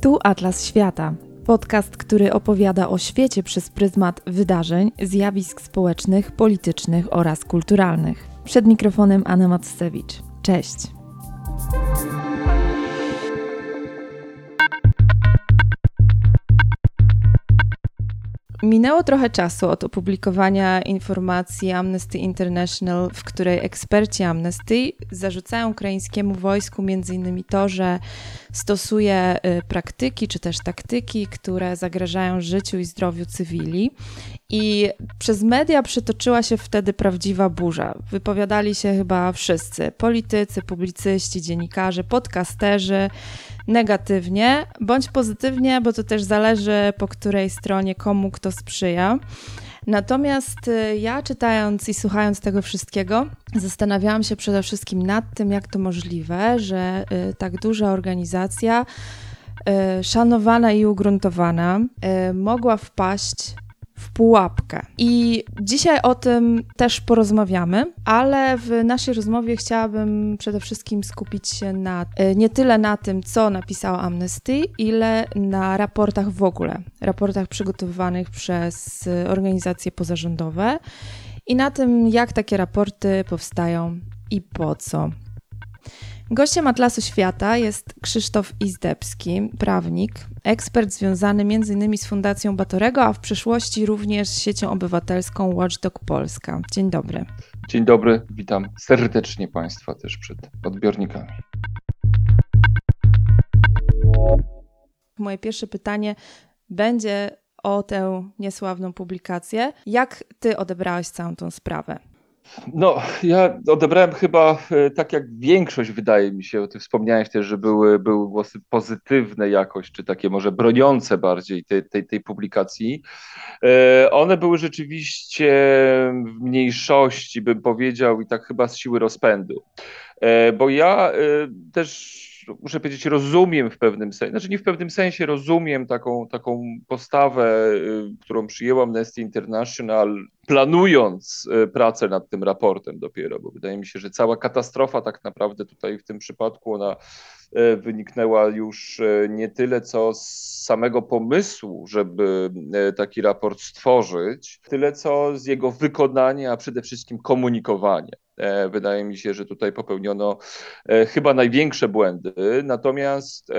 Tu Atlas Świata. Podcast, który opowiada o świecie przez pryzmat wydarzeń, zjawisk społecznych, politycznych oraz kulturalnych. Przed mikrofonem Anna Macewicz. Cześć. Minęło trochę czasu od opublikowania informacji Amnesty International, w której eksperci Amnesty zarzucają ukraińskiemu wojsku m.in. to, że stosuje y, praktyki czy też taktyki, które zagrażają życiu i zdrowiu cywili. I przez media przytoczyła się wtedy prawdziwa burza. Wypowiadali się chyba wszyscy: politycy, publicyści, dziennikarze, podcasterzy negatywnie bądź pozytywnie, bo to też zależy po której stronie komu kto sprzyja. Natomiast y, ja czytając i słuchając tego wszystkiego, zastanawiałam się przede wszystkim nad tym, jak to możliwe, że y, tak duża organizacja, y, szanowana i ugruntowana, mogła wpaść w pułapkę. I dzisiaj o tym też porozmawiamy, ale w naszej rozmowie chciałabym przede wszystkim skupić się na e, nie tyle na tym, co napisała Amnesty, ile na raportach w ogóle, raportach przygotowywanych przez organizacje pozarządowe i na tym, jak takie raporty powstają i po co. Gościem Atlasu Świata jest Krzysztof Izdebski, prawnik, ekspert związany m.in. z Fundacją Batorego, a w przyszłości również z siecią obywatelską Watchdog Polska. Dzień dobry. Dzień dobry, witam serdecznie Państwa też przed odbiornikami. Moje pierwsze pytanie będzie o tę niesławną publikację. Jak ty odebrałeś całą tą sprawę? No, ja odebrałem chyba e, tak jak większość, wydaje mi się, o tym wspomniałeś też, że były, były głosy pozytywne jakoś, czy takie może broniące bardziej tej, tej, tej publikacji. E, one były rzeczywiście w mniejszości, bym powiedział, i tak chyba z siły rozpędu. E, bo ja też muszę powiedzieć, rozumiem w pewnym sensie, znaczy nie w pewnym sensie rozumiem taką, taką postawę, y, którą przyjęła Amnesty International, planując y, pracę nad tym raportem dopiero, bo wydaje mi się, że cała katastrofa tak naprawdę tutaj w tym przypadku ona y, wyniknęła już nie tyle co z samego pomysłu, żeby taki raport stworzyć, tyle co z jego wykonania, a przede wszystkim komunikowania. E, wydaje mi się, że tutaj popełniono e, chyba największe błędy. Natomiast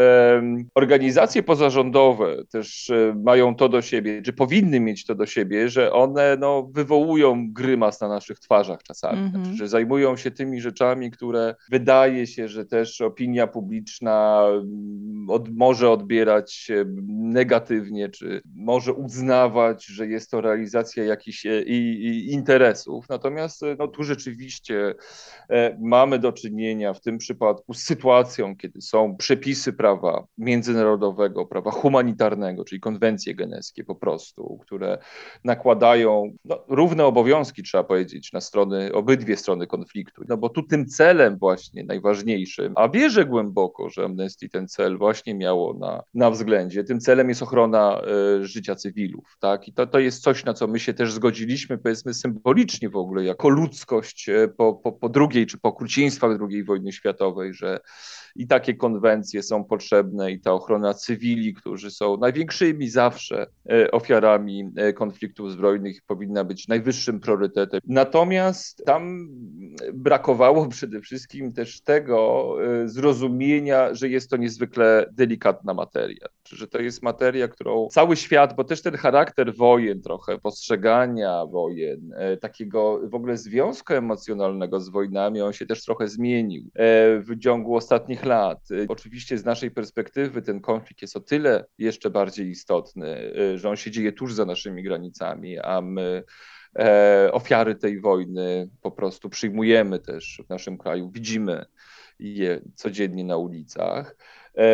organizacje pozarządowe też e, mają to do siebie, czy powinny mieć to do siebie, że one no, wywołują grymas na naszych twarzach czasami, mm -hmm. znaczy, że zajmują się tymi rzeczami, które wydaje się, że też opinia publiczna mm, od, może odbierać negatywnie, czy może uznawać, że jest to realizacja jakichś i, i interesów. Natomiast no, tu rzeczywiście e, mamy do czynienia w tym przypadku z sytuacją, kiedy są przepisy prawa międzynarodowego, prawa humanitarnego, czyli konwencje genewskie po prostu, które nakładają no, równe obowiązki, trzeba powiedzieć, na strony, obydwie strony konfliktu. No bo tu tym celem właśnie najważniejszym, a wierzę głęboko, że Amnesty ten cel właśnie miało na, na względzie, tym celem jest ochrona y, życia cywilów, tak? I to, to jest coś, na co my się też zgodziliśmy, powiedzmy symbolicznie w ogóle, jako ludzkość e, po, po, po drugiej czy po okrucieństwach II wojny światowej, że i takie konwencje są potrzebne i ta ochrona cywili, którzy są największymi zawsze e, ofiarami e, konfliktów zbrojnych powinna być najwyższym priorytetem. Natomiast tam brakowało przede wszystkim też tego e, zrozumienia, że jest to niezwykle delikatna materia, że to jest materia, którą cały świat, bo też ten charakter wojen trochę, postrzegania wojen, takiego w ogóle związku emocjonalnego z wojnami, on się też trochę zmienił w ciągu ostatnich lat. Oczywiście z naszej perspektywy ten konflikt jest o tyle jeszcze bardziej istotny, że on się dzieje tuż za naszymi granicami, a my e, ofiary tej wojny po prostu przyjmujemy też w naszym kraju, widzimy je codziennie na ulicach.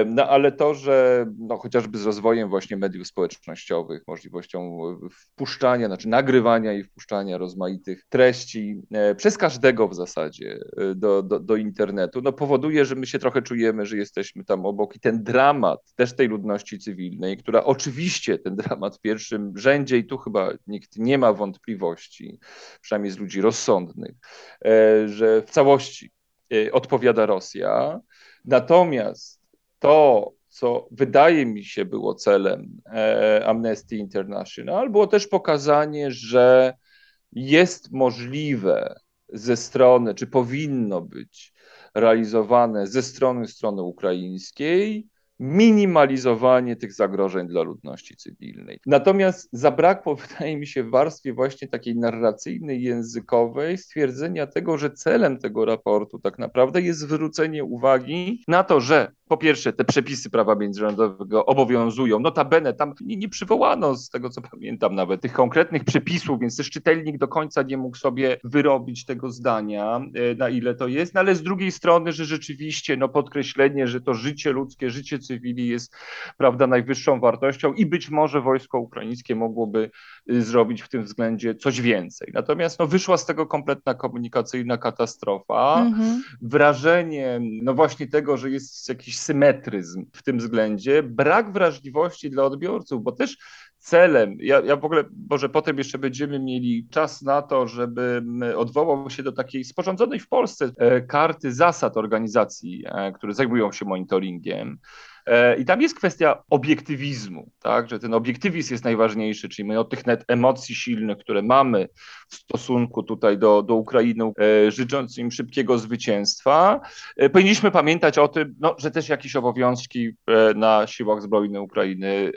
No ale to, że no, chociażby z rozwojem właśnie mediów społecznościowych, możliwością wpuszczania, znaczy nagrywania i wpuszczania rozmaitych treści e, przez każdego w zasadzie e, do, do, do internetu, no powoduje, że my się trochę czujemy, że jesteśmy tam obok i ten dramat też tej ludności cywilnej, która oczywiście ten dramat w pierwszym rzędzie i tu chyba nikt nie ma wątpliwości, przynajmniej z ludzi rozsądnych, e, że w całości odpowiada Rosja. Natomiast to, co wydaje mi się było celem e, Amnesty International, było też pokazanie, że jest możliwe ze strony, czy powinno być realizowane ze strony strony ukraińskiej minimalizowanie tych zagrożeń dla ludności cywilnej. Natomiast zabrakło, wydaje mi się, w warstwie właśnie takiej narracyjnej, językowej stwierdzenia tego, że celem tego raportu tak naprawdę jest zwrócenie uwagi na to, że po pierwsze, te przepisy prawa międzynarodowego obowiązują. Notabene tam nie, nie przywołano, z tego co pamiętam, nawet tych konkretnych przepisów, więc też czytelnik do końca nie mógł sobie wyrobić tego zdania, e, na ile to jest. No ale z drugiej strony, że rzeczywiście no, podkreślenie, że to życie ludzkie, życie cywili jest prawda, najwyższą wartością i być może wojsko ukraińskie mogłoby y, zrobić w tym względzie coś więcej. Natomiast no, wyszła z tego kompletna komunikacyjna katastrofa. Mhm. Wrażenie, no właśnie tego, że jest jakiś symetryzm w tym względzie, brak wrażliwości dla odbiorców, bo też celem, ja, ja w ogóle, może potem jeszcze będziemy mieli czas na to, żeby odwołał się do takiej sporządzonej w Polsce e, karty zasad organizacji, e, które zajmują się monitoringiem. E, I tam jest kwestia obiektywizmu, tak, że ten obiektywizm jest najważniejszy, czyli my od tych net emocji silnych, które mamy w stosunku tutaj do, do Ukrainy, e, życząc im szybkiego zwycięstwa, e, powinniśmy pamiętać o tym, no, że też jakieś obowiązki na siłach zbrojnych Ukrainy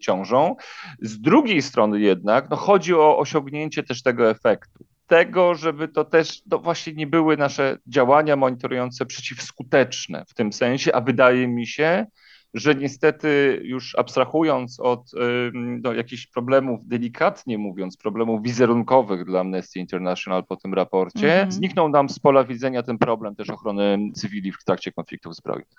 ciążą. Z drugiej strony jednak no, chodzi o osiągnięcie też tego efektu tego, żeby to też no właśnie nie były nasze działania monitorujące przeciwskuteczne w tym sensie, a wydaje mi się, że niestety już abstrahując od no, jakichś problemów, delikatnie mówiąc, problemów wizerunkowych dla Amnesty International po tym raporcie, mm -hmm. zniknął nam z pola widzenia ten problem też ochrony cywili w trakcie konfliktów zbrojnych.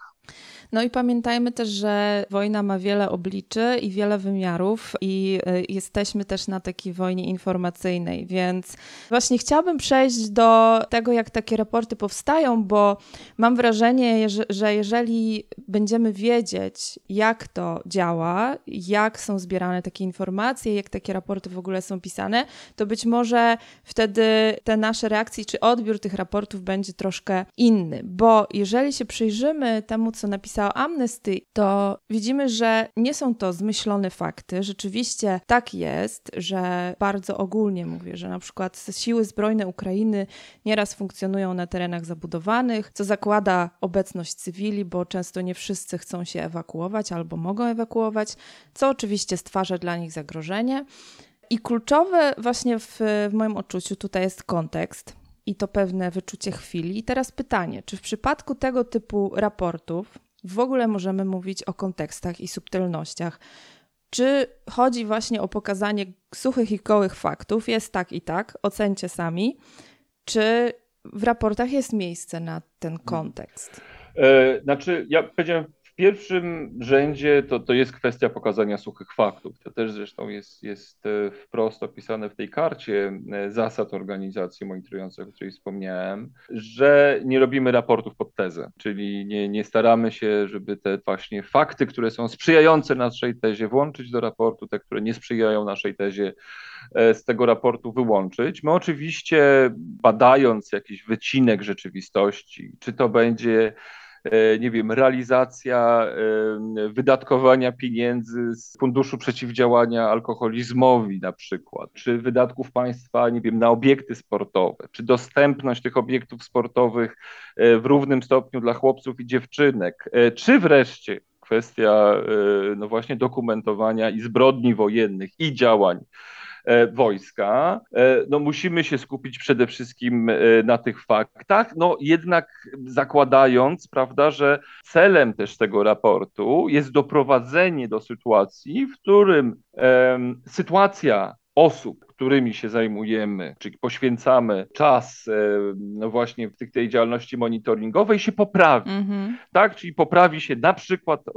No i pamiętajmy też, że wojna ma wiele obliczy i wiele wymiarów, i y, jesteśmy też na takiej wojnie informacyjnej, więc właśnie chciałabym przejść do tego, jak takie raporty powstają, bo mam wrażenie, że jeżeli będziemy wiedzieć, jak to działa, jak są zbierane takie informacje, jak takie raporty w ogóle są pisane, to być może wtedy te nasze reakcje czy odbiór tych raportów będzie troszkę inny, bo jeżeli się przyjrzymy temu, co napisał Amnesty, to widzimy, że nie są to zmyślone fakty. Rzeczywiście tak jest, że bardzo ogólnie mówię, że na przykład siły zbrojne Ukrainy nieraz funkcjonują na terenach zabudowanych, co zakłada obecność cywili, bo często nie wszyscy chcą się ewakuować albo mogą ewakuować, co oczywiście stwarza dla nich zagrożenie. I kluczowe właśnie w, w moim odczuciu tutaj jest kontekst i to pewne wyczucie chwili. I teraz pytanie, czy w przypadku tego typu raportów w ogóle możemy mówić o kontekstach i subtelnościach? Czy chodzi właśnie o pokazanie suchych i gołych faktów? Jest tak i tak, ocencie sami. Czy w raportach jest miejsce na ten kontekst? E, znaczy, ja powiedziałem w pierwszym rzędzie to, to jest kwestia pokazania suchych faktów. To też zresztą jest, jest e, wprost opisane w tej karcie e, zasad organizacji monitorujących, o której wspomniałem, że nie robimy raportów pod tezę, czyli nie, nie staramy się, żeby te właśnie fakty, które są sprzyjające naszej tezie, włączyć do raportu, te, które nie sprzyjają naszej tezie, z tego raportu wyłączyć. My oczywiście badając jakiś wycinek rzeczywistości, czy to będzie E, nie wiem, realizacja e, wydatkowania pieniędzy z Funduszu Przeciwdziałania Alkoholizmowi na przykład, czy wydatków państwa, nie wiem, na obiekty sportowe, czy dostępność tych obiektów sportowych e, w równym stopniu dla chłopców i dziewczynek, czy wreszcie kwestia no właśnie dokumentowania i zbrodni wojennych i działań E, wojska, e, no musimy się skupić przede wszystkim e, na tych faktach, no jednak zakładając, prawda, że celem też tego raportu jest doprowadzenie do sytuacji, w którym sytuacja osób, którymi się zajmujemy, czyli poświęcamy czas e, no właśnie w tej działalności monitoringowej, się poprawi. Mm-hmm. Tak, czyli poprawi się na przykład e, e,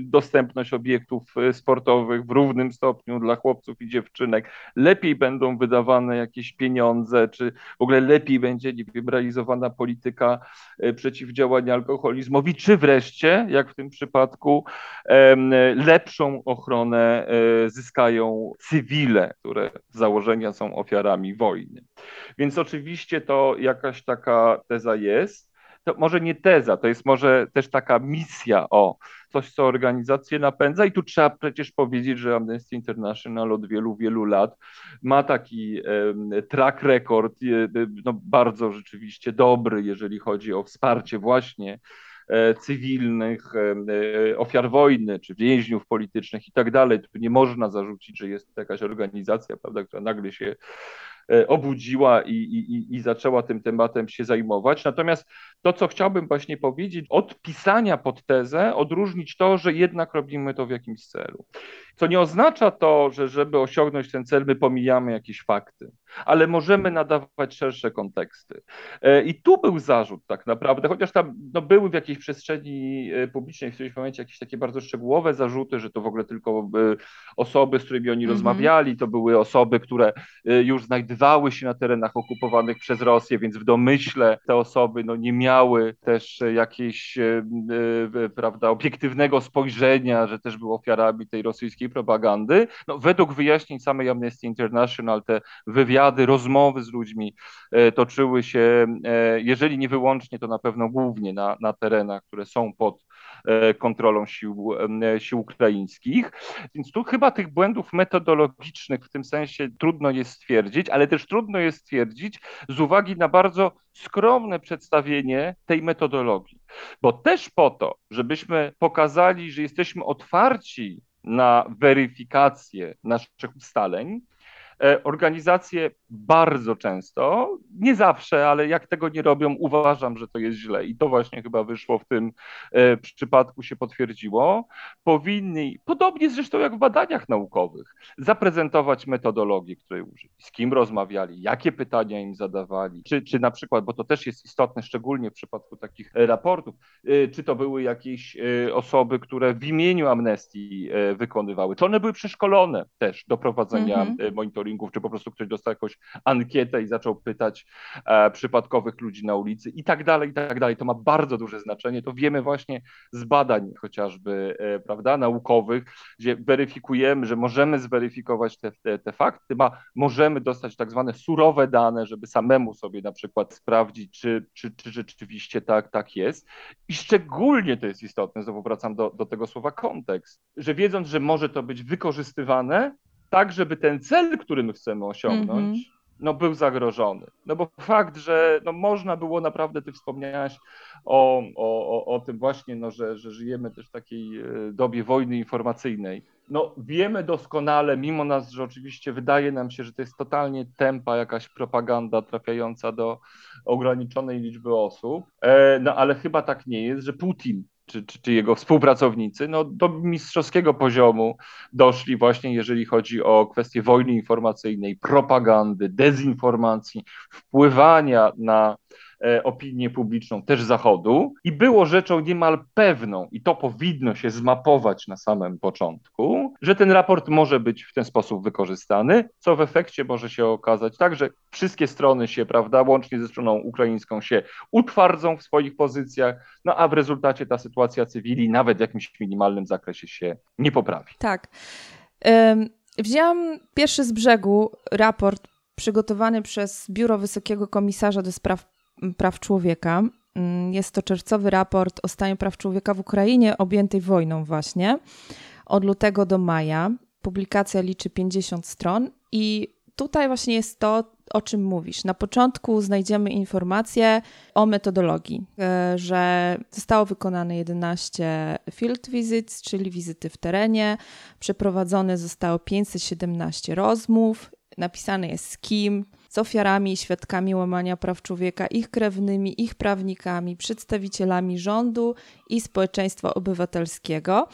dostępność obiektów sportowych w równym stopniu dla chłopców i dziewczynek, lepiej będą wydawane jakieś pieniądze, czy w ogóle lepiej będzie wiem, realizowana polityka przeciwdziałania alkoholizmowi, czy wreszcie, jak w tym przypadku, lepszą ochronę zyskają cywile, które założą założenia są ofiarami wojny. Więc oczywiście to jakaś taka teza jest. to może nie teza, to jest może też taka misja, o, coś, co organizację napędza i tu trzeba przecież powiedzieć, że Amnesty International od wielu, wielu lat ma taki track record, no bardzo rzeczywiście dobry, jeżeli chodzi o wsparcie właśnie E, cywilnych, e, e, ofiar wojny, czy więźniów politycznych i tak dalej. Tu nie można zarzucić, że jest jakaś organizacja, prawda, która nagle się obudziła i, i, i zaczęła tym tematem się zajmować. Natomiast to, co chciałbym właśnie powiedzieć, od pisania pod tezę odróżnić to, że jednak robimy to w jakimś celu. Co nie oznacza to, że żeby osiągnąć ten cel, my pomijamy jakieś fakty, ale możemy nadawać szersze konteksty. E, I tu był zarzut tak naprawdę, chociaż tam no, były w jakiejś przestrzeni e, publicznej w którymś momencie jakieś takie bardzo szczegółowe zarzuty, że to w ogóle tylko e, osoby, z którymi oni mm -hmm. rozmawiali, to były osoby, które już znajdowały się na terenach okupowanych przez Rosję, więc w domyśle te osoby no, nie miały też jakiejś prawda, obiektywnego spojrzenia, że też były ofiarami tej rosyjskiej propagandy. No, według wyjaśnień samej Amnesty International te wywiady, rozmowy z ludźmi e, toczyły się, e, jeżeli nie wyłącznie, to na pewno głównie na, na terenach, które są pod e, kontrolą sił, sił ukraińskich. Więc tu chyba tych błędów metodologicznych w tym sensie trudno jest stwierdzić, ale też trudno jest stwierdzić z uwagi na bardzo skromne przedstawienie tej metodologii. Bo też po to, żebyśmy pokazali, że jesteśmy otwarci na weryfikację naszych ustaleń, organizacje bardzo często, nie zawsze, ale jak tego nie robią, uważam, że to jest źle i to właśnie chyba wyszło w tym e, przypadku, się potwierdziło. Powinni, podobnie zresztą jak w badaniach naukowych, zaprezentować metodologię, której użyli, z kim rozmawiali, jakie pytania im zadawali, czy, czy na przykład, bo to też jest istotne, szczególnie w przypadku takich raportów, e, czy to były jakieś osoby, które w imieniu amnestii wykonywały, czy one były przeszkolone też do prowadzenia mm -hmm. monitoringu czy po prostu ktoś dostał jakąś ankietę i zaczął pytać e, przypadkowych ludzi na ulicy i tak dalej, i tak dalej. To ma bardzo duże znaczenie. To wiemy właśnie z badań chociażby, e, prawda, naukowych, gdzie weryfikujemy, że możemy zweryfikować te, te, te fakty, ma, możemy dostać tak zwane surowe dane, żeby samemu sobie na przykład sprawdzić, czy, czy, czy rzeczywiście tak, tak jest. I szczególnie to jest istotne, znowu wracam do, do tego słowa kontekst, że wiedząc, że może to być wykorzystywane, tak, żeby ten cel, który my chcemy osiągnąć, mm -hmm. no, był zagrożony. No bo fakt, że no, można było naprawdę, ty wspomniałaś o, o, o, tym właśnie, no, że, że żyjemy też w takiej e, dobie wojny informacyjnej. No wiemy doskonale, mimo nas, że oczywiście wydaje nam się, że to jest totalnie tempa jakaś propaganda trafiająca do ograniczonej liczby osób, e, no ale chyba tak nie jest, że Putin czy, czy, czy, jego współpracownicy, no, do mistrzowskiego poziomu doszli właśnie, jeżeli chodzi o kwestie wojny informacyjnej, propagandy, dezinformacji, wpływania na E, opinię publiczną też Zachodu. I było rzeczą niemal pewną, i to powinno się zmapować na samym początku, że ten raport może być w ten sposób wykorzystany, co w efekcie może się okazać tak, że wszystkie strony się, prawda, łącznie ze stroną ukraińską się utwardzą w swoich pozycjach, no a w rezultacie ta sytuacja cywili nawet w jakimś minimalnym zakresie się nie poprawi. Tak. Wzięłam pierwszy z brzegu raport przygotowany przez Biuro Wysokiego Komisarza do Spraw Praw Człowieka. Mm, jest to czerwcowy raport o stanie praw człowieka w Ukrainie objętej wojną właśnie od lutego do maja. Publikacja liczy 50 stron i tutaj właśnie jest to, o czym mówisz. Na początku znajdziemy informacje o metodologii, e, że zostało wykonane 11 field visits, czyli wizyty w terenie, przeprowadzone zostało 517 rozmów, napisane jest z kim, z ofiarami i świadkami łamania praw człowieka, ich krewnymi, ich prawnikami, przedstawicielami rządu i społeczeństwa obywatelskiego.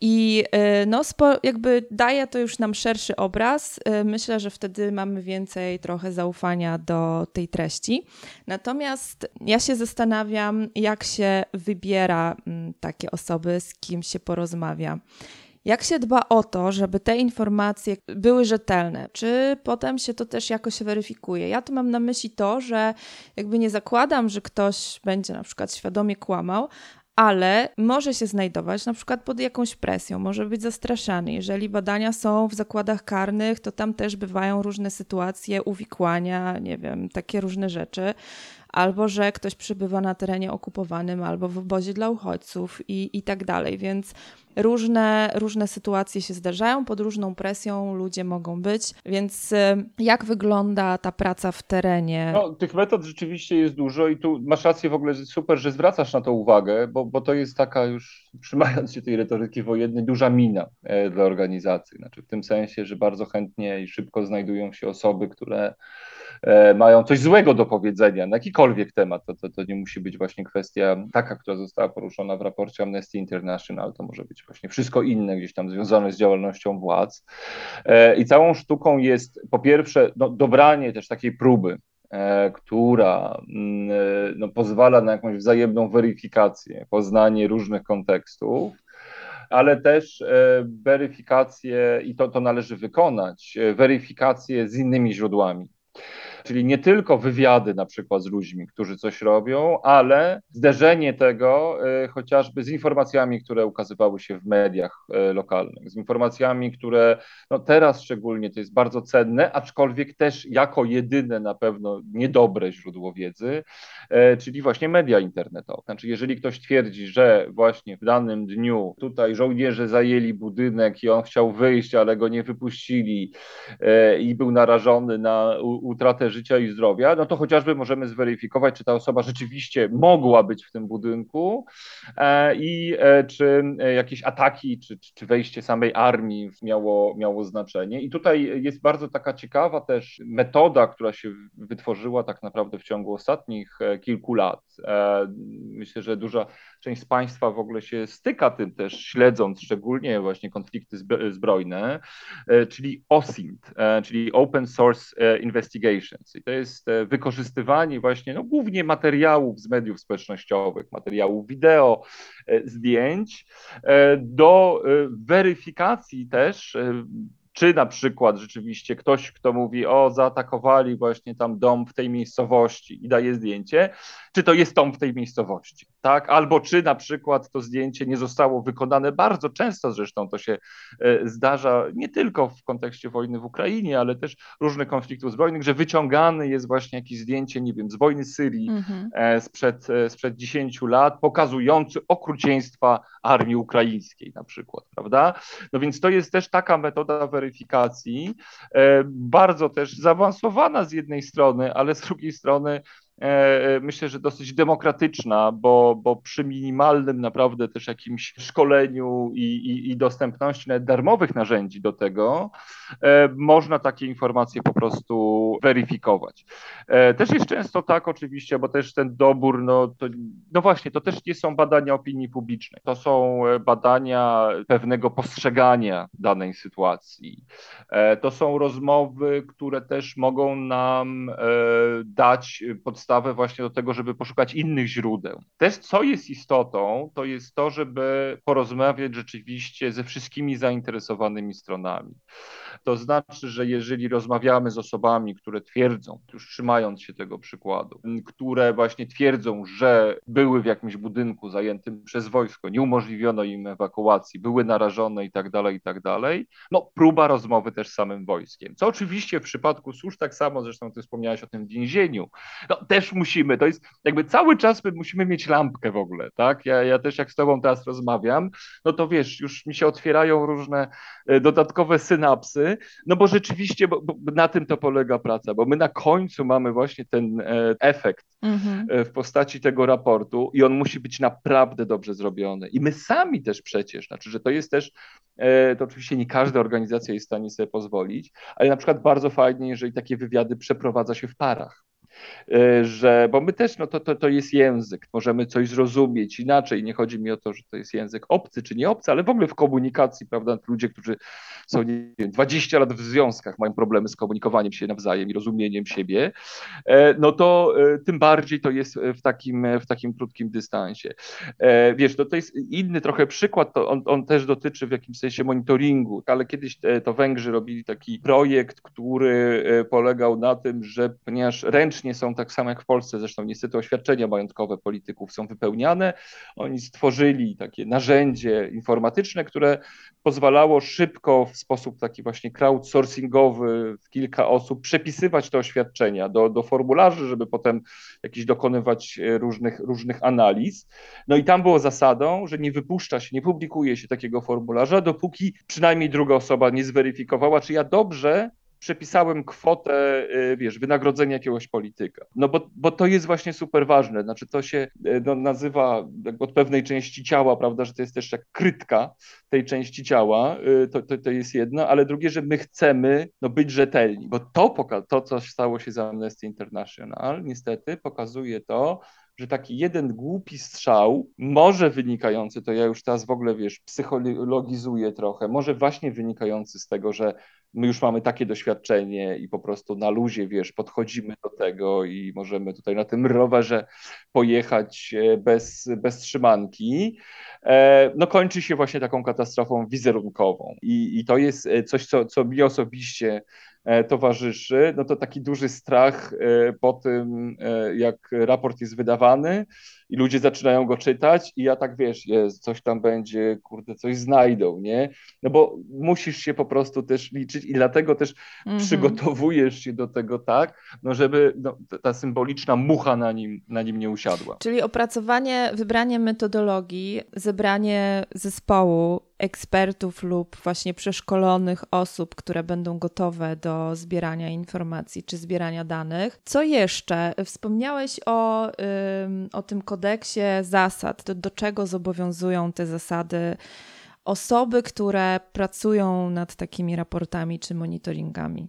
I y, no, jakby daje to już nam szerszy obraz. Y, myślę, że wtedy mamy więcej trochę zaufania do tej treści. Natomiast ja się zastanawiam, jak się wybiera mm, takie osoby, z kim się porozmawia. Jak się dba o to, żeby te informacje były rzetelne? Czy potem się to też jakoś weryfikuje? Ja tu mam na myśli to, że jakby nie zakładam, że ktoś będzie na przykład świadomie kłamał, ale może się znajdować na przykład pod jakąś presją, może być zastraszany. Jeżeli badania są w zakładach karnych, to tam też bywają różne sytuacje, uwikłania, nie wiem, takie różne rzeczy albo że ktoś przybywa na terenie okupowanym, albo w obozie dla uchodźców i, i tak dalej. Więc różne, różne sytuacje się zdarzają, pod różną presją ludzie mogą być, więc y, jak wygląda ta praca w terenie? No, tych metod rzeczywiście jest dużo i tu masz rację w ogóle, że super, że zwracasz na to uwagę, bo, bo to jest taka już, trzymając się tej retoryki wojennej, duża mina e, dla organizacji. Znaczy w tym sensie, że bardzo chętnie i szybko znajdują się osoby, które mają coś złego do powiedzenia na jakikolwiek temat. To, to, to nie musi być właśnie kwestia taka, która została poruszona w raporcie Amnesty International, to może być właśnie wszystko inne gdzieś tam związane z działalnością władz. E, I całą sztuką jest po pierwsze no, dobranie też takiej próby, e, która mm, no, pozwala na jakąś wzajemną weryfikację, poznanie różnych kontekstów, ale też weryfikację, i to, to należy wykonać, weryfikację z innymi źródłami. Czyli nie tylko wywiady na przykład z ludźmi, którzy coś robią, ale zderzenie tego y, chociażby z informacjami, które ukazywały się w mediach y, lokalnych, z informacjami, które no teraz szczególnie to jest bardzo cenne, aczkolwiek też jako jedyne na pewno niedobre źródło wiedzy, y, czyli właśnie media internetowe. Znaczy, jeżeli ktoś twierdzi, że właśnie w danym dniu tutaj żołnierze zajęli budynek i on chciał wyjść, ale go nie wypuścili i był narażony na utratę życia i zdrowia, no to chociażby możemy zweryfikować, czy ta osoba rzeczywiście mogła być w tym budynku e, i e, czy e, jakieś ataki, czy, czy wejście samej armii miało, miało znaczenie. I tutaj jest bardzo taka ciekawa też metoda, która się wytworzyła tak naprawdę w ciągu ostatnich kilku lat. Myślę, że duża część z Państwa w ogóle się styka tym też, śledząc szczególnie właśnie konflikty zbrojne, czyli OSINT, czyli Open Source I to jest wykorzystywanie właśnie no, głównie materiałów z mediów społecznościowych, materiałów wideo, zdjęć do weryfikacji też czy na przykład rzeczywiście ktoś, kto mówi, o, zaatakowali właśnie tam dom w tej miejscowości i daje zdjęcie, czy to jest dom w tej miejscowości, tak? Albo czy na przykład to zdjęcie nie zostało wykonane, bardzo często zresztą to się e, zdarza, nie tylko w kontekście wojny w Ukrainie, ale też różnych konfliktów zbrojnych, że wyciągane jest właśnie jakieś zdjęcie, nie wiem, z wojny Syrii mhm. E, sprzed, e, sprzed 10 lat, pokazujący okrucieństwa armii ukraińskiej na przykład, prawda? No więc to jest też taka metoda weryfikacji, bardzo też zaawansowana z jednej strony, ale z drugiej strony E, e, myślę, że dosyć demokratyczna, bo, bo przy minimalnym naprawdę też jakimś szkoleniu i, i, i dostępności nawet darmowych narzędzi do tego, e, można takie informacje po prostu weryfikować. Też jest często tak oczywiście, bo też ten dobór, no, to, no właśnie, to też nie są badania opinii publicznej, to są badania pewnego postrzegania danej sytuacji. To są rozmowy, które też mogą nam dać podstawę podstawę właśnie do tego, żeby poszukać innych źródeł. Też co jest istotą, to jest to, żeby porozmawiać rzeczywiście ze wszystkimi zainteresowanymi stronami. To znaczy, że jeżeli rozmawiamy z osobami, które twierdzą, już trzymając się tego przykładu, które właśnie twierdzą, że były w jakimś budynku zajętym przez wojsko, nie umożliwiono im ewakuacji, były narażone i tak dalej, i tak dalej, no próba rozmowy też z samym wojskiem. Co oczywiście w przypadku służb tak samo, zresztą ty wspomniałeś o tym więzieniu, no też musimy, to jest jakby cały czas my musimy mieć lampkę w ogóle, tak? Ja, ja też jak z tobą teraz rozmawiam, no to wiesz, już mi się otwierają różne e, dodatkowe synapsy, no bo rzeczywiście bo, bo na tym to polega praca, bo my na końcu mamy właśnie ten e, efekt mhm. e, w postaci tego raportu i on musi być naprawdę dobrze zrobiony. I my sami też przecież, znaczy, że to jest też, e, to oczywiście nie każda organizacja jest w stanie sobie pozwolić, ale na przykład bardzo fajnie, jeżeli takie wywiady przeprowadza się w parach. E, że, bo my też, no to, to, to jest język, możemy coś zrozumieć inaczej, nie chodzi mi o to, że to jest język obcy czy nie obcy, ale w ogóle w komunikacji, prawda, ludzie, którzy są, nie wiem, 20 lat w związkach, mają problemy z komunikowaniem się nawzajem i rozumieniem siebie, e, no to e, tym bardziej to jest w takim, w takim krótkim dystansie. Wiesz, to, to jest inny trochę przykład, to on, on też dotyczy w jakimś sensie monitoringu, ale kiedyś to Węgrzy robili taki projekt, który polegał na tym, że ponieważ ręcznie ręcznie są tak samo jak w Polsce, zresztą niestety oświadczenia majątkowe polityków są wypełniane. Oni stworzyli takie narzędzie informatyczne, które pozwalało szybko w sposób taki właśnie crowdsourcingowy w kilka osób przepisywać te oświadczenia do, do formularzy, żeby potem jakiś dokonywać e, różnych, różnych analiz. No i tam było zasadą, że nie wypuszcza się, nie publikuje się takiego formularza, dopóki przynajmniej druga osoba nie zweryfikowała, czy ja dobrze przepisałem kwotę, y, wiesz, wynagrodzenia jakiegoś polityka. No bo, bo to jest właśnie super ważne. Znaczy to się y, no, nazywa od pewnej części ciała, prawda, że to jest też jak krytka tej części ciała, y, to, to, to jest jedno, ale drugie, że my chcemy no, być rzetelni, bo to, to, co stało się z Amnesty International, niestety pokazuje to, że taki jeden głupi strzał, może wynikający, to ja już teraz w ogóle, wiesz, psychologizuję trochę, może właśnie wynikający z tego, że my już mamy takie doświadczenie i po prostu na luzie, wiesz, podchodzimy do tego i możemy tutaj na tym rowerze pojechać e, bez, bez trzymanki, e, no kończy się właśnie taką katastrofą wizerunkową. I, i to jest e, coś, co, co mi osobiście towarzyszy, no to taki duży strach e, po tym, e, jak raport jest wydawany i ludzie zaczynają go czytać i ja tak wiesz, jest, coś tam będzie, kurde, coś znajdą, nie? No bo musisz się po prostu też liczyć i dlatego też mm -hmm. przygotowujesz się do tego tak, no żeby no, ta symboliczna mucha na nim, na nim nie usiadła. Czyli opracowanie, wybranie metodologii, zebranie zespołu ekspertów lub właśnie przeszkolonych osób, które będą gotowe do zbierania informacji czy zbierania danych. Co jeszcze? Wspomniałeś o, o tym kodeksie zasad, do, do czego zobowiązują te zasady osoby, które pracują nad takimi raportami czy monitoringami.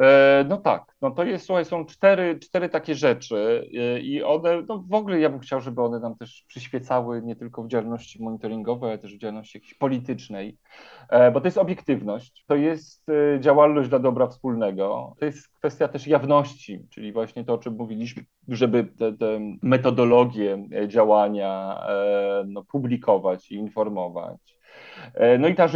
E, no tak, no to jest, słuchaj, są cztery, cztery takie rzeczy e, i one, no w ogóle ja bym chciał, żeby one nam też przyświecały nie tylko w działalności monitoringowej, ale też w działalności jakiejś politycznej, e, bo to jest obiektywność, to jest działalność dla dobra wspólnego, to jest kwestia też jawności, czyli właśnie to, o czym mówiliśmy, żeby te, te metodologie działania no, publikować i informować. E, no i ta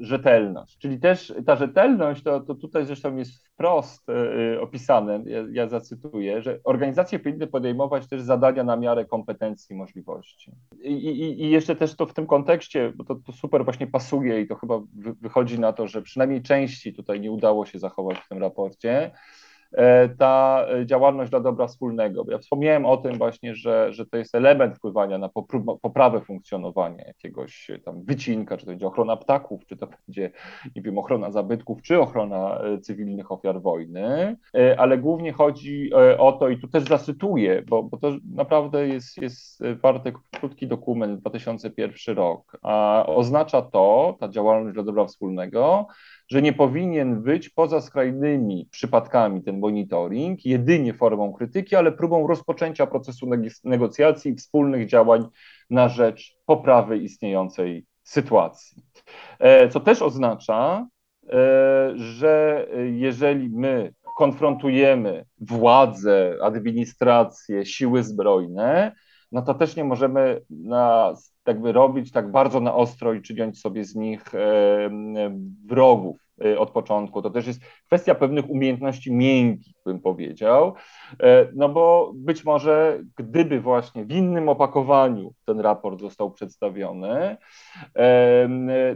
rzetelność, czyli też ta rzetelność, to, to tutaj zresztą jest wprost e, opisane, ja, ja zacytuję, że organizacje powinny podejmować też zadania na miarę kompetencji i możliwości. I, i, i jeszcze też to w tym kontekście, bo to, to super właśnie pasuje i to chyba wychodzi na to, że przynajmniej części tutaj nie udało się zachować w tym raporcie, E, ta działalność dla dobra wspólnego. Ja wspomniałem o tym właśnie, że, że to jest element wpływania na poprawę funkcjonowania jakiegoś tam wycinka, czy to będzie ochrona ptaków, czy to będzie, nie wiem, ochrona zabytków, czy ochrona e, cywilnych ofiar wojny, e, ale głównie chodzi o to, i tu też zacytuję, bo, bo to naprawdę jest, jest warty krótki dokument, 2001 rok, a oznacza to, ta działalność dla dobra wspólnego, że nie powinien być poza skrajnymi przypadkami ten monitoring jedynie formą krytyki, ale próbą rozpoczęcia procesu negocjacji i wspólnych działań na rzecz poprawy istniejącej sytuacji. E, co też oznacza, e, że jeżeli my konfrontujemy władzę, administrację, siły zbrojne, no to też nie możemy na, jakby robić tak bardzo na ostro i czynić sobie z nich e, wrogów. Y, od początku. To też jest kwestia pewnych umiejętności miękkich, bym powiedział. E, no bo być może gdyby właśnie w innym opakowaniu ten raport został przedstawiony, e,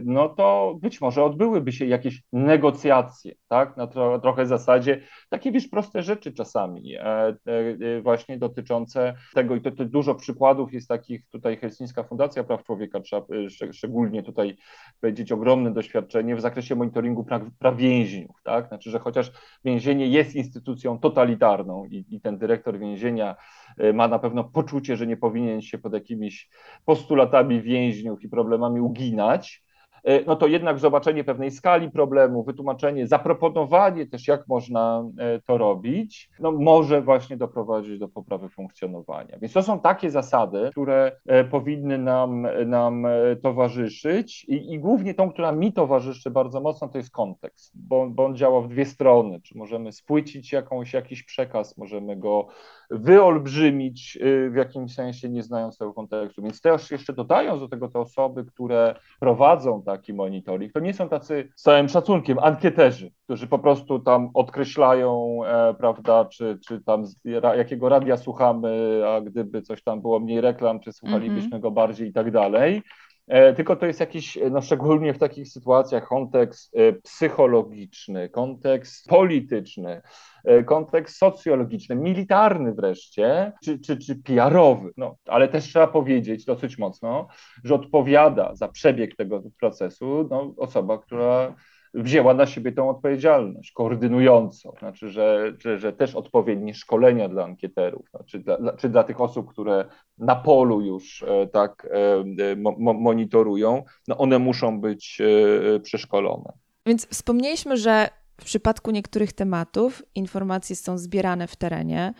no to być może odbyłyby się jakieś negocjacje, tak? Na tro, trochę zasadzie takie wiesz, proste rzeczy czasami, e, właśnie dotyczące tego i to, to dużo przykładów jest takich, tutaj Helsińska Fundacja Praw Człowieka, trzeba szczególnie tutaj powiedzieć ogromne doświadczenie w zakresie monitoringu praw, praw więźniów, tak? Znaczy, że chociaż więzienie jest instytucją totalitarną i, i ten dyrektor więzienia y, ma na pewno poczucie, że nie powinien się pod jakimiś postulatami więźniów i problemami uginać, no to jednak zobaczenie pewnej skali problemu, wytłumaczenie, zaproponowanie też, jak można e, to robić, no może właśnie doprowadzić do poprawy funkcjonowania. Więc to są takie zasady, które e, powinny nam, nam towarzyszyć i, i głównie tą, która mi towarzyszy bardzo mocno, to jest kontekst, bo, bo on działa w dwie strony. Czy możemy spłycić jakąś, jakiś przekaz, możemy go wyolbrzymić w jakimś sensie, nie znając tego kontekstu. Więc też jeszcze dodając do tego te osoby, które prowadzą tak taki monitoring. To nie są tacy, z całym szacunkiem, ankieterzy, którzy po prostu tam odkreślają, e, prawda, czy, czy tam ra, jakiego radia słuchamy, a gdyby coś tam było mniej reklam, czy słuchalibyśmy mm -hmm. go bardziej i tak dalej. E, tylko to jest jakiś, no szczególnie w takich sytuacjach, kontekst e, psychologiczny, kontekst polityczny, e, kontekst socjologiczny, militarny wreszcie, czy, czy, czy PR-owy. No, ale też trzeba powiedzieć dosyć mocno, że odpowiada za przebieg tego procesu no, osoba, która wzięła na siebie tą odpowiedzialność koordynującą, znaczy, że, że, że też odpowiednie szkolenia dla ankieterów, znaczy dla, czy dla tych osób, które na polu już e, tak e, mo, monitorują, no one muszą być e, przeszkolone. Więc wspomnieliśmy, że w przypadku niektórych tematów informacje są zbierane w terenie.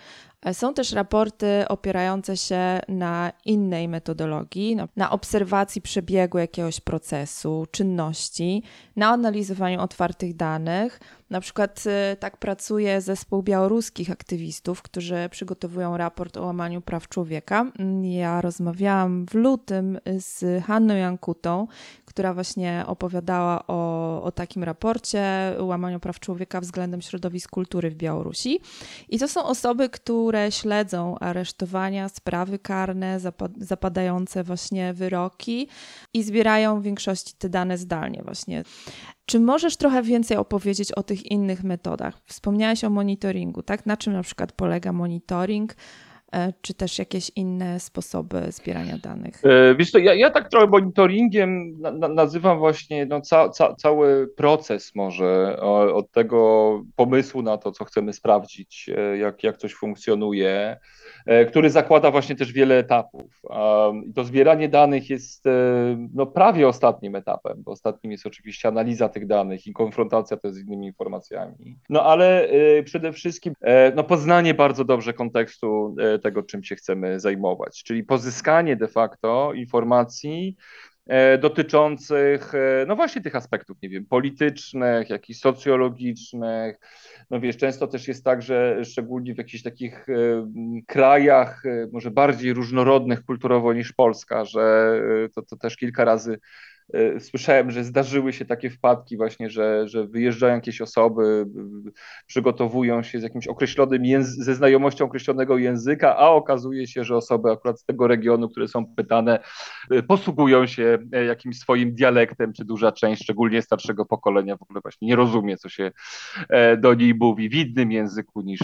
E, są też raporty opierające się na innej metodologii, na obserwacji przebiegu jakiegoś procesu, czynności, na analizowaniu otwartych danych. Na przykład e, tak pracuje zespół białoruskich aktywistów, którzy przygotowują raport o łamaniu praw człowieka. Ja rozmawiałam w lutym z Hanną Jankutą, która właśnie opowiadała o, o takim raporcie łamaniu praw człowieka względem środowisk kultury w Białorusi. I to są osoby, które śledzą aresztowania, sprawy karne, zapadające właśnie wyroki i zbierają w większości te dane zdalnie właśnie. Czy możesz trochę więcej opowiedzieć o tych innych metodach? Wspomniałeś o monitoringu, tak? Na czym na przykład polega monitoring? E, czy też jakieś inne sposoby zbierania danych? E, wiesz to ja, ja tak trochę monitoringiem na, na, nazywam właśnie no, ca, ca, cały proces może od tego pomysłu na to, co chcemy sprawdzić, e, jak, jak coś funkcjonuje, który zakłada właśnie też wiele etapów. I to zbieranie danych jest no, prawie ostatnim etapem, bo ostatnim jest oczywiście analiza tych danych i konfrontacja to z innymi informacjami. No ale przede wszystkim no, poznanie bardzo dobrze kontekstu tego, czym się chcemy zajmować, czyli pozyskanie de facto informacji e, dotyczących, e, no właśnie tych aspektów, nie wiem, politycznych, jakichś socjologicznych. No wiesz, często też jest tak, że szczególnie w jakichś takich e, krajach, może bardziej różnorodnych kulturowo niż Polska, że to, to też kilka razy słyszałem, że zdarzyły się takie wpadki właśnie, że, że wyjeżdżają jakieś osoby, przygotowują się z jakimś określonym, ze znajomością określonego języka, a okazuje się, że osoby akurat z tego regionu, które są pytane, e, posługują się e, jakimś swoim dialektem, czy duża część, szczególnie starszego pokolenia w ogóle właśnie nie rozumie, co się do niej mówi w innym języku niż,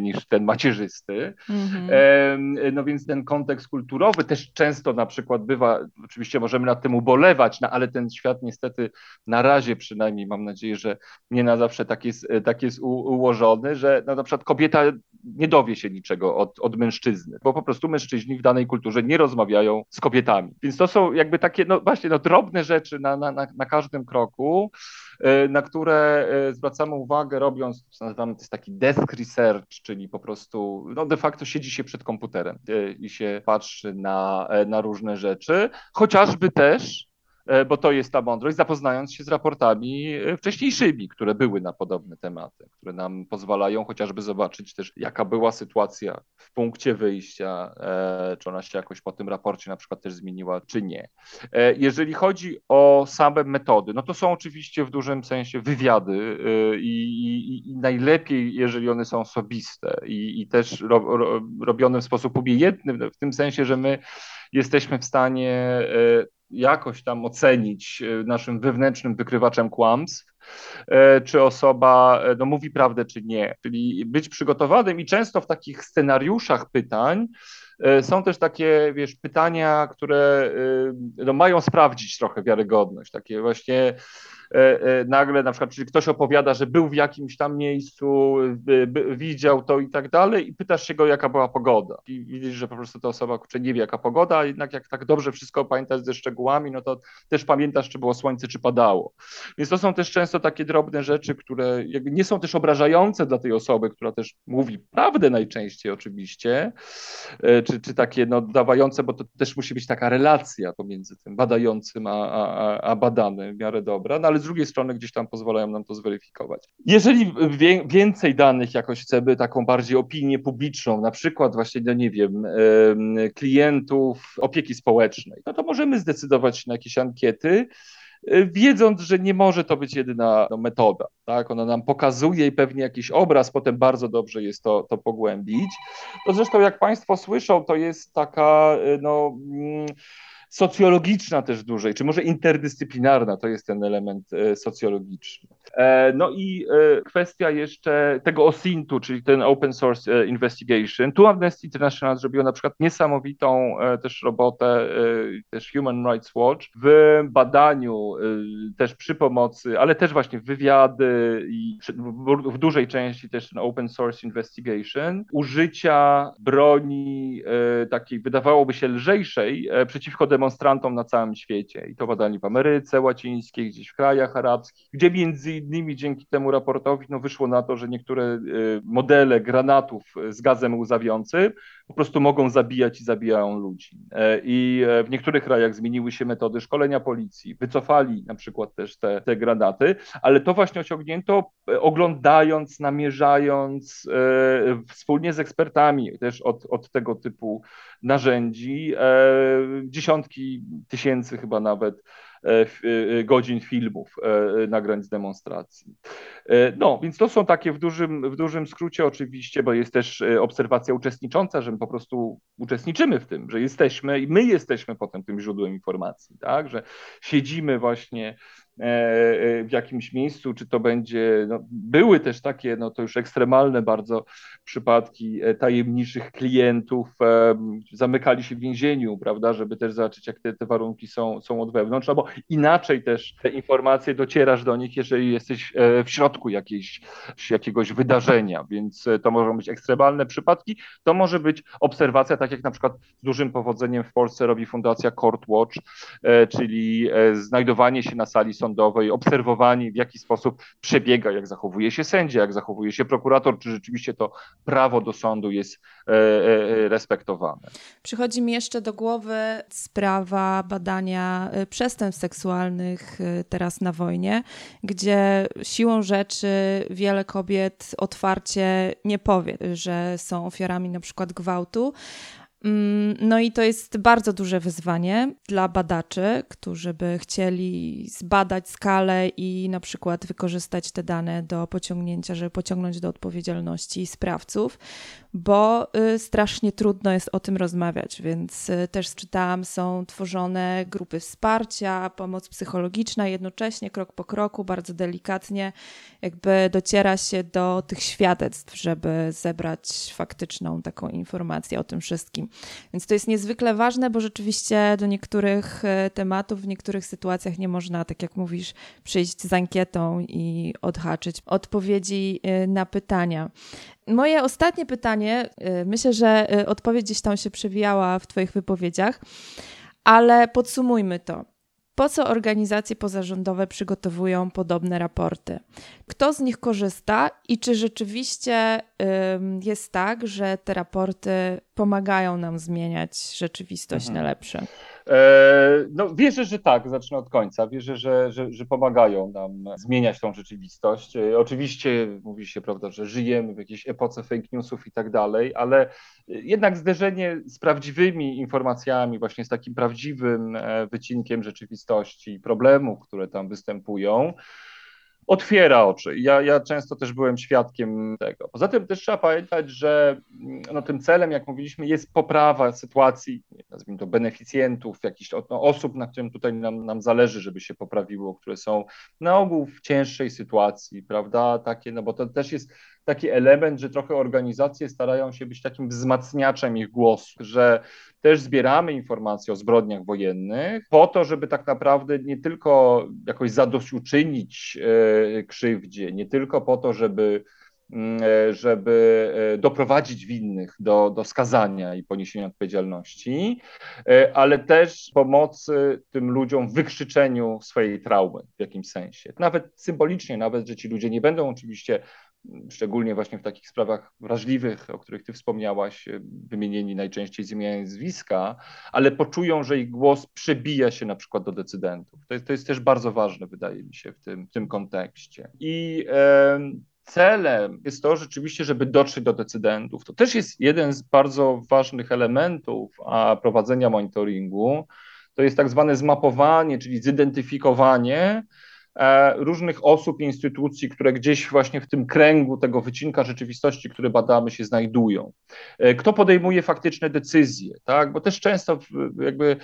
niż ten macierzysty. Mhm. No więc ten kontekst kulturowy też często na przykład bywa, oczywiście możemy nad tym ubolewać, no ale ten świat niestety na razie przynajmniej, mam nadzieję, że nie na zawsze tak jest, tak jest ułożony, że no, na przykład kobieta nie dowie się niczego od, od mężczyzny, bo po prostu mężczyźni w danej kulturze nie rozmawiają z kobietami. Więc to są jakby takie, no właśnie, no, drobne rzeczy na, na, na, na każdym kroku, y, na które y, zwracamy uwagę, robiąc, co nazywamy, to jest taki desk research, czyli po prostu, no de facto siedzi się przed komputerem y, i się patrzy na, na różne rzeczy, chociażby też E, bo to jest ta mądrość, zapoznając się z raportami e, wcześniejszymi, które były na podobne tematy, które nam pozwalają chociażby zobaczyć też, jaka była sytuacja w punkcie wyjścia, e, czy ona się jakoś po tym raporcie na przykład też zmieniła, czy nie. Jeżeli chodzi o same metody, no to są oczywiście w dużym sensie wywiady i, i, i najlepiej, jeżeli one są osobiste i, i też ro, ro, robione w sposób umiejętny, w tym sensie, że my jesteśmy w stanie jakoś tam ocenić e, naszym wewnętrznym wykrywaczem kłamstw, e, czy osoba e, no, mówi prawdę, czy nie. Czyli być przygotowanym i często w takich scenariuszach pytań są też takie, wiesz, pytania, które no, mają sprawdzić trochę wiarygodność. Takie właśnie nagle na przykład, czyli ktoś opowiada, że był w jakimś tam miejscu, widział to i tak dalej i pytasz się go, jaka była pogoda. I widzisz, że po prostu ta osoba kurczę, nie wie, jaka pogoda, a jednak jak tak dobrze wszystko pamiętasz ze szczegółami, no to też pamiętasz, czy było słońce, czy padało. Więc to są też często takie drobne rzeczy, które nie są też obrażające dla tej osoby, która też mówi prawdę najczęściej oczywiście, e, czy, czy takie no, dawające, bo to też musi być taka relacja pomiędzy tym badającym a, a, a badanym w miarę dobra, no ale z drugiej strony gdzieś tam pozwalają nam to zweryfikować. Jeżeli więcej danych jakoś chcemy, taką bardziej opinię publiczną, na przykład właśnie, no nie wiem, klientów opieki społecznej, no to możemy zdecydować na jakieś ankiety, wiedząc, że nie może to być jedyna no, metoda. Tak? Ona nam pokazuje i pewnie jakiś obraz, potem bardzo dobrze jest to, to pogłębić. To zresztą, jak Państwo słyszą, to jest taka no, mm, socjologiczna też dłużej, czy może interdyscyplinarna, to jest ten element e, socjologiczny. E, no i e, kwestia jeszcze tego OSINT-u, czyli ten Open Source Investigation. Tu Amnesty International zrobiło na przykład niesamowitą też robotę, też Human Rights Watch, w badaniu też przy pomocy, ale też właśnie wywiady i w dużej części też ten Open Source Investigation, użycia broni takiej wydawałoby się lżejszej przeciwko demonstrantom na całym świecie. I to badali w Ameryce Łacińskiej, gdzieś w krajach arabskich, gdzie między innymi dzięki temu raportowi no, wyszło na to, że niektóre y, modele granatów z gazem łzawiącym po prostu mogą zabijać i zabijają ludzi. E, I e, w niektórych krajach zmieniły się metody szkolenia policji, wycofali na przykład też te, te granaty, ale to właśnie osiągnięto e, oglądając, namierzając wspólnie z ekspertami też od, od tego typu narzędzi, dziesiątki tysięcy chyba nawet E, e, godzin filmów e, nagrań z demonstracji. No, więc to są takie w dużym, w dużym skrócie oczywiście, bo jest też obserwacja uczestnicząca, że my po prostu uczestniczymy w tym, że jesteśmy i my jesteśmy potem tym źródłem informacji, tak, że siedzimy właśnie E, e, w jakimś miejscu, czy to będzie, no, były też takie, no to już ekstremalne bardzo przypadki e, tajemniczych klientów, zamykali się w więzieniu, prawda, żeby też zobaczyć, jak te, te warunki są, są od wewnątrz, albo inaczej też te informacje docierasz do nich, jeżeli jesteś w środku jakiejś, jakiegoś wydarzenia, więc to mogą być ekstremalne przypadki, to może być obserwacja, tak jak na przykład z dużym powodzeniem w Polsce robi Fundacja Court Watch, czyli znajdowanie się na sali sądowej, sądowej, obserwowani, w jaki sposób przebiega, jak zachowuje się sędzia, jak zachowuje się prokurator, czy rzeczywiście to prawo do sądu jest e, e, respektowane. Przychodzi mi jeszcze do głowy sprawa badania e, przestępstw seksualnych teraz na wojnie, gdzie siłą rzeczy wiele kobiet otwarcie nie powie, że są ofiarami na przykład gwałtu, no i to jest bardzo duże wyzwanie dla badaczy, którzy by chcieli zbadać skalę i na przykład wykorzystać te dane do pociągnięcia, żeby pociągnąć do odpowiedzialności sprawców, bo y, strasznie trudno jest o tym rozmawiać, więc y, też czytałam, są tworzone grupy wsparcia, pomoc psychologiczna, jednocześnie krok po kroku, bardzo delikatnie, jakby dociera się do tych świadectw, żeby zebrać faktyczną taką informację o tym wszystkim. Więc to jest niezwykle ważne, bo rzeczywiście do niektórych y, tematów, w niektórych sytuacjach nie można, tak jak mówisz, przyjść z ankietą i odhaczyć odpowiedzi na pytania. Moje ostatnie pytanie, y, myślę, że odpowiedź gdzieś tam się przewijała w Twoich wypowiedziach, ale podsumujmy to. Po co organizacje pozarządowe przygotowują podobne raporty? Kto z nich korzysta i czy rzeczywiście jest tak, że te raporty pomagają nam zmieniać rzeczywistość mhm. na lepsze? E, no, wierzę, że tak, zacznę od końca. Wierzę, że, że, że pomagają nam zmieniać tą rzeczywistość. E, oczywiście mówi się, prawda, że żyjemy w jakiejś epoce fake newsów i tak dalej, ale jednak zderzenie z prawdziwymi informacjami, właśnie z takim prawdziwym e, wycinkiem rzeczywistości, problemów, które tam występują, otwiera oczy. Ja, ja często też byłem świadkiem tego. Poza tym też trzeba pamiętać, że mm, no, tym celem, jak mówiliśmy, jest poprawa sytuacji, nazwijmy to beneficjentów, jakichś no, osób, na którym tutaj nam, nam zależy, żeby się poprawiło, które są na ogół w cięższej sytuacji, prawda? Takie, no bo to też jest taki element, że trochę organizacje starają się być takim wzmacniaczem ich głosu, że też zbieramy informacje o zbrodniach wojennych po to, żeby tak naprawdę nie tylko jakoś zadośćuczynić e, krzywdzie, nie tylko po to, żeby mm, e, żeby e, doprowadzić winnych do, do skazania i poniesienia odpowiedzialności, ale też pomocy tym ludziom w wykrzyczeniu swojej traumy w jakimś sensie. Nawet symbolicznie, nawet, że ci ludzie nie będą oczywiście szczególnie właśnie w takich sprawach wrażliwych, o których ty wspomniałaś, e, wymienieni najczęściej z imienia nazwiska, ale poczują, że ich głos przebija się na przykład do decydentów. To jest, to jest też bardzo ważne, wydaje mi się, w tym, w tym kontekście. I celem jest to rzeczywiście, żeby dotrzeć do decydentów. To też jest jeden z bardzo ważnych elementów prowadzenia monitoringu, to jest tak zwane zmapowanie, czyli zidentyfikowanie różnych osób, instytucji, które gdzieś właśnie w tym kręgu tego wycinka rzeczywistości, który badamy, się znajdują. E, kto podejmuje faktyczne decyzje, tak? Bo też często jakby e,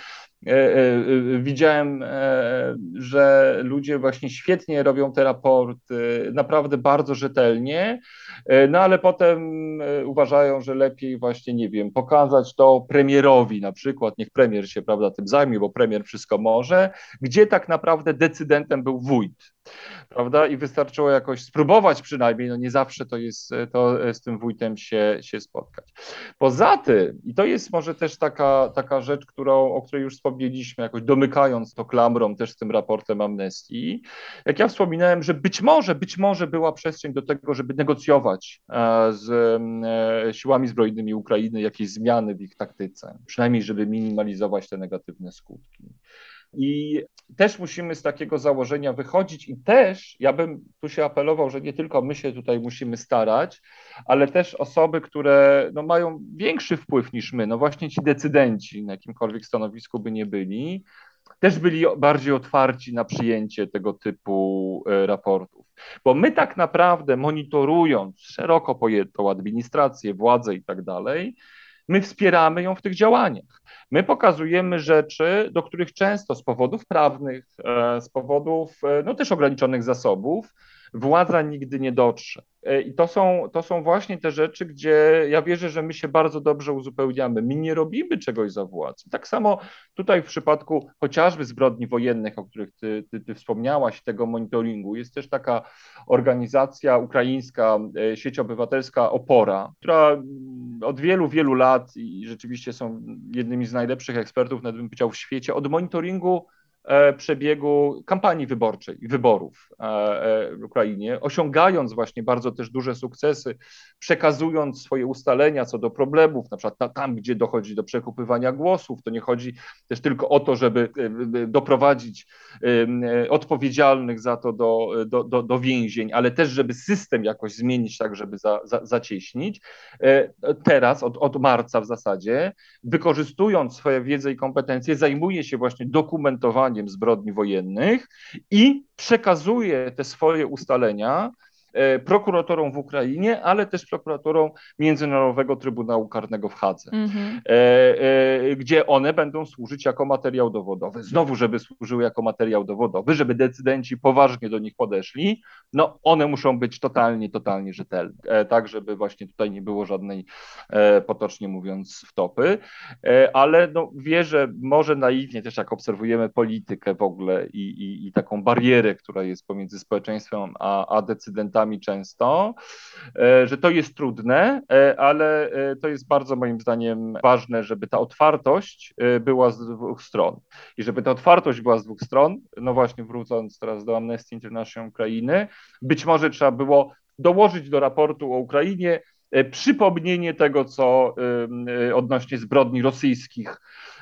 widziałem, że ludzie właśnie świetnie robią te raporty, naprawdę bardzo rzetelnie, no ale potem uważają, że lepiej właśnie, nie wiem, pokazać to premierowi na przykład, niech premier się, prawda, tym zajmie, bo premier wszystko może, gdzie tak naprawdę decydentem był wójt, prawda? I wystarczyło jakoś spróbować przynajmniej, no nie zawsze to jest to z tym wójtem się, się spotkać. Poza tym, i to jest może też taka, taka rzecz, którą, o której już wspomnieliśmy, jakoś domykając to klamrą też z tym raportem amnestii, jak ja wspominałem, że być może, być może była przestrzeń do tego, żeby negocjować e, z e, siłami zbrojnymi Ukrainy jakieś zmiany w ich taktyce, przynajmniej żeby minimalizować te negatywne skutki. I też musimy z takiego założenia wychodzić i też ja bym tu się apelował, że nie tylko my się tutaj musimy starać, ale też osoby, które no, mają większy wpływ niż my, no właśnie ci decydenci, na jakimkolwiek stanowisku by nie byli, też byli bardziej otwarci na przyjęcie tego typu e, raportów. Bo my tak naprawdę monitorując szeroko pojętą administrację, władzę i tak dalej, my wspieramy ją w tych działaniach. My pokazujemy rzeczy, do których często z powodów prawnych, e, z powodów e, no też ograniczonych zasobów, władza nigdy nie dotrze. E, I to są, to są właśnie te rzeczy, gdzie ja wierzę, że my się bardzo dobrze uzupełniamy. My nie robimy czegoś za władzę. Tak samo tutaj w przypadku chociażby zbrodni wojennych, o których ty, ty, ty wspomniałaś, tego monitoringu, jest też taka organizacja ukraińska, e, sieć obywatelska Opora, która od wielu, wielu lat i rzeczywiście są jednymi z najlepszych ekspertów, nawet bym powiedział, w świecie, od monitoringu przebiegu kampanii wyborczej wyborów e, e, w Ukrainie, osiągając właśnie bardzo też duże sukcesy, przekazując swoje ustalenia co do problemów, na przykład tam, gdzie dochodzi do przekupywania głosów, to nie chodzi też tylko o to, żeby doprowadzić odpowiedzialnych za to do, do, do, do więzień, ale też, żeby system jakoś zmienić tak, żeby za, za, zacieśnić. Teraz, od, od marca w zasadzie, wykorzystując swoją wiedzę i kompetencje, zajmuje się właśnie dokumentowaniem zbrodni wojennych i przekazuje te swoje ustalenia E, prokuratorom w Ukrainie, ale też prokuratorom Międzynarodowego Trybunału Karnego w Hadze, mm-hmm. gdzie one będą służyć jako materiał dowodowy. Znowu, żeby służyły jako materiał dowodowy, żeby decydenci poważnie do nich podeszli, no one muszą być totalnie, totalnie rzetelne, tak żeby właśnie tutaj nie było żadnej, potocznie mówiąc, wtopy, ale no, wierzę, może naiwnie też jak obserwujemy politykę w ogóle i, i, i taką barierę, która jest pomiędzy społeczeństwem a, a decydentami, często, e, że to jest trudne, e, ale e, to jest bardzo moim zdaniem ważne, żeby ta otwartość była z dwóch stron. I żeby ta otwartość była z dwóch stron, no właśnie wrócąc teraz do Amnesty International Ukrainy, być może trzeba było dołożyć do raportu o Ukrainie przypomnienie tego, co odnośnie zbrodni rosyjskich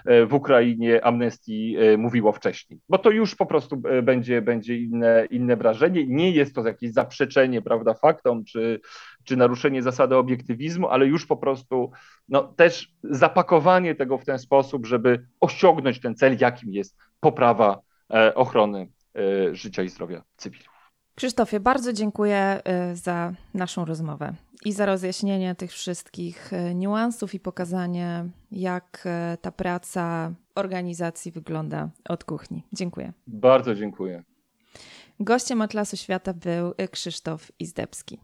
w Ukrainie Amnestii e, mówiło wcześniej, bo to już po prostu e, będzie, będzie inne, inne wrażenie. Nie jest to jakieś zaprzeczenie prawda, faktom czy, czy naruszenie zasady obiektywizmu, ale już po prostu no, też zapakowanie tego w ten sposób, żeby osiągnąć ten cel, jakim jest poprawa e, ochrony życia i zdrowia cywilów. Krzysztofie, bardzo dziękuję za naszą rozmowę i za rozjaśnienie tych wszystkich e, niuansów i pokazanie, jak e, ta praca organizacji wygląda od kuchni. Dziękuję. Bardzo dziękuję. Gościem Atlasu Świata był Krzysztof Izdebski.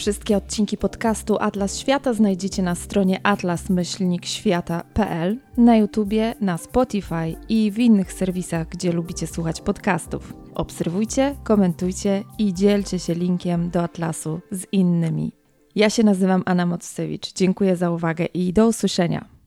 Wszystkie odcinki podcastu Atlas Świata znajdziecie na stronie atlas-świata.pl, na YouTubie, na Spotify i w innych serwisach, gdzie lubicie słuchać podcastów. Obserwujcie, komentujcie i dzielcie się linkiem do Atlasu z innymi. Ja się nazywam Anna Mocewicz. Dziękuję za uwagę i do usłyszenia.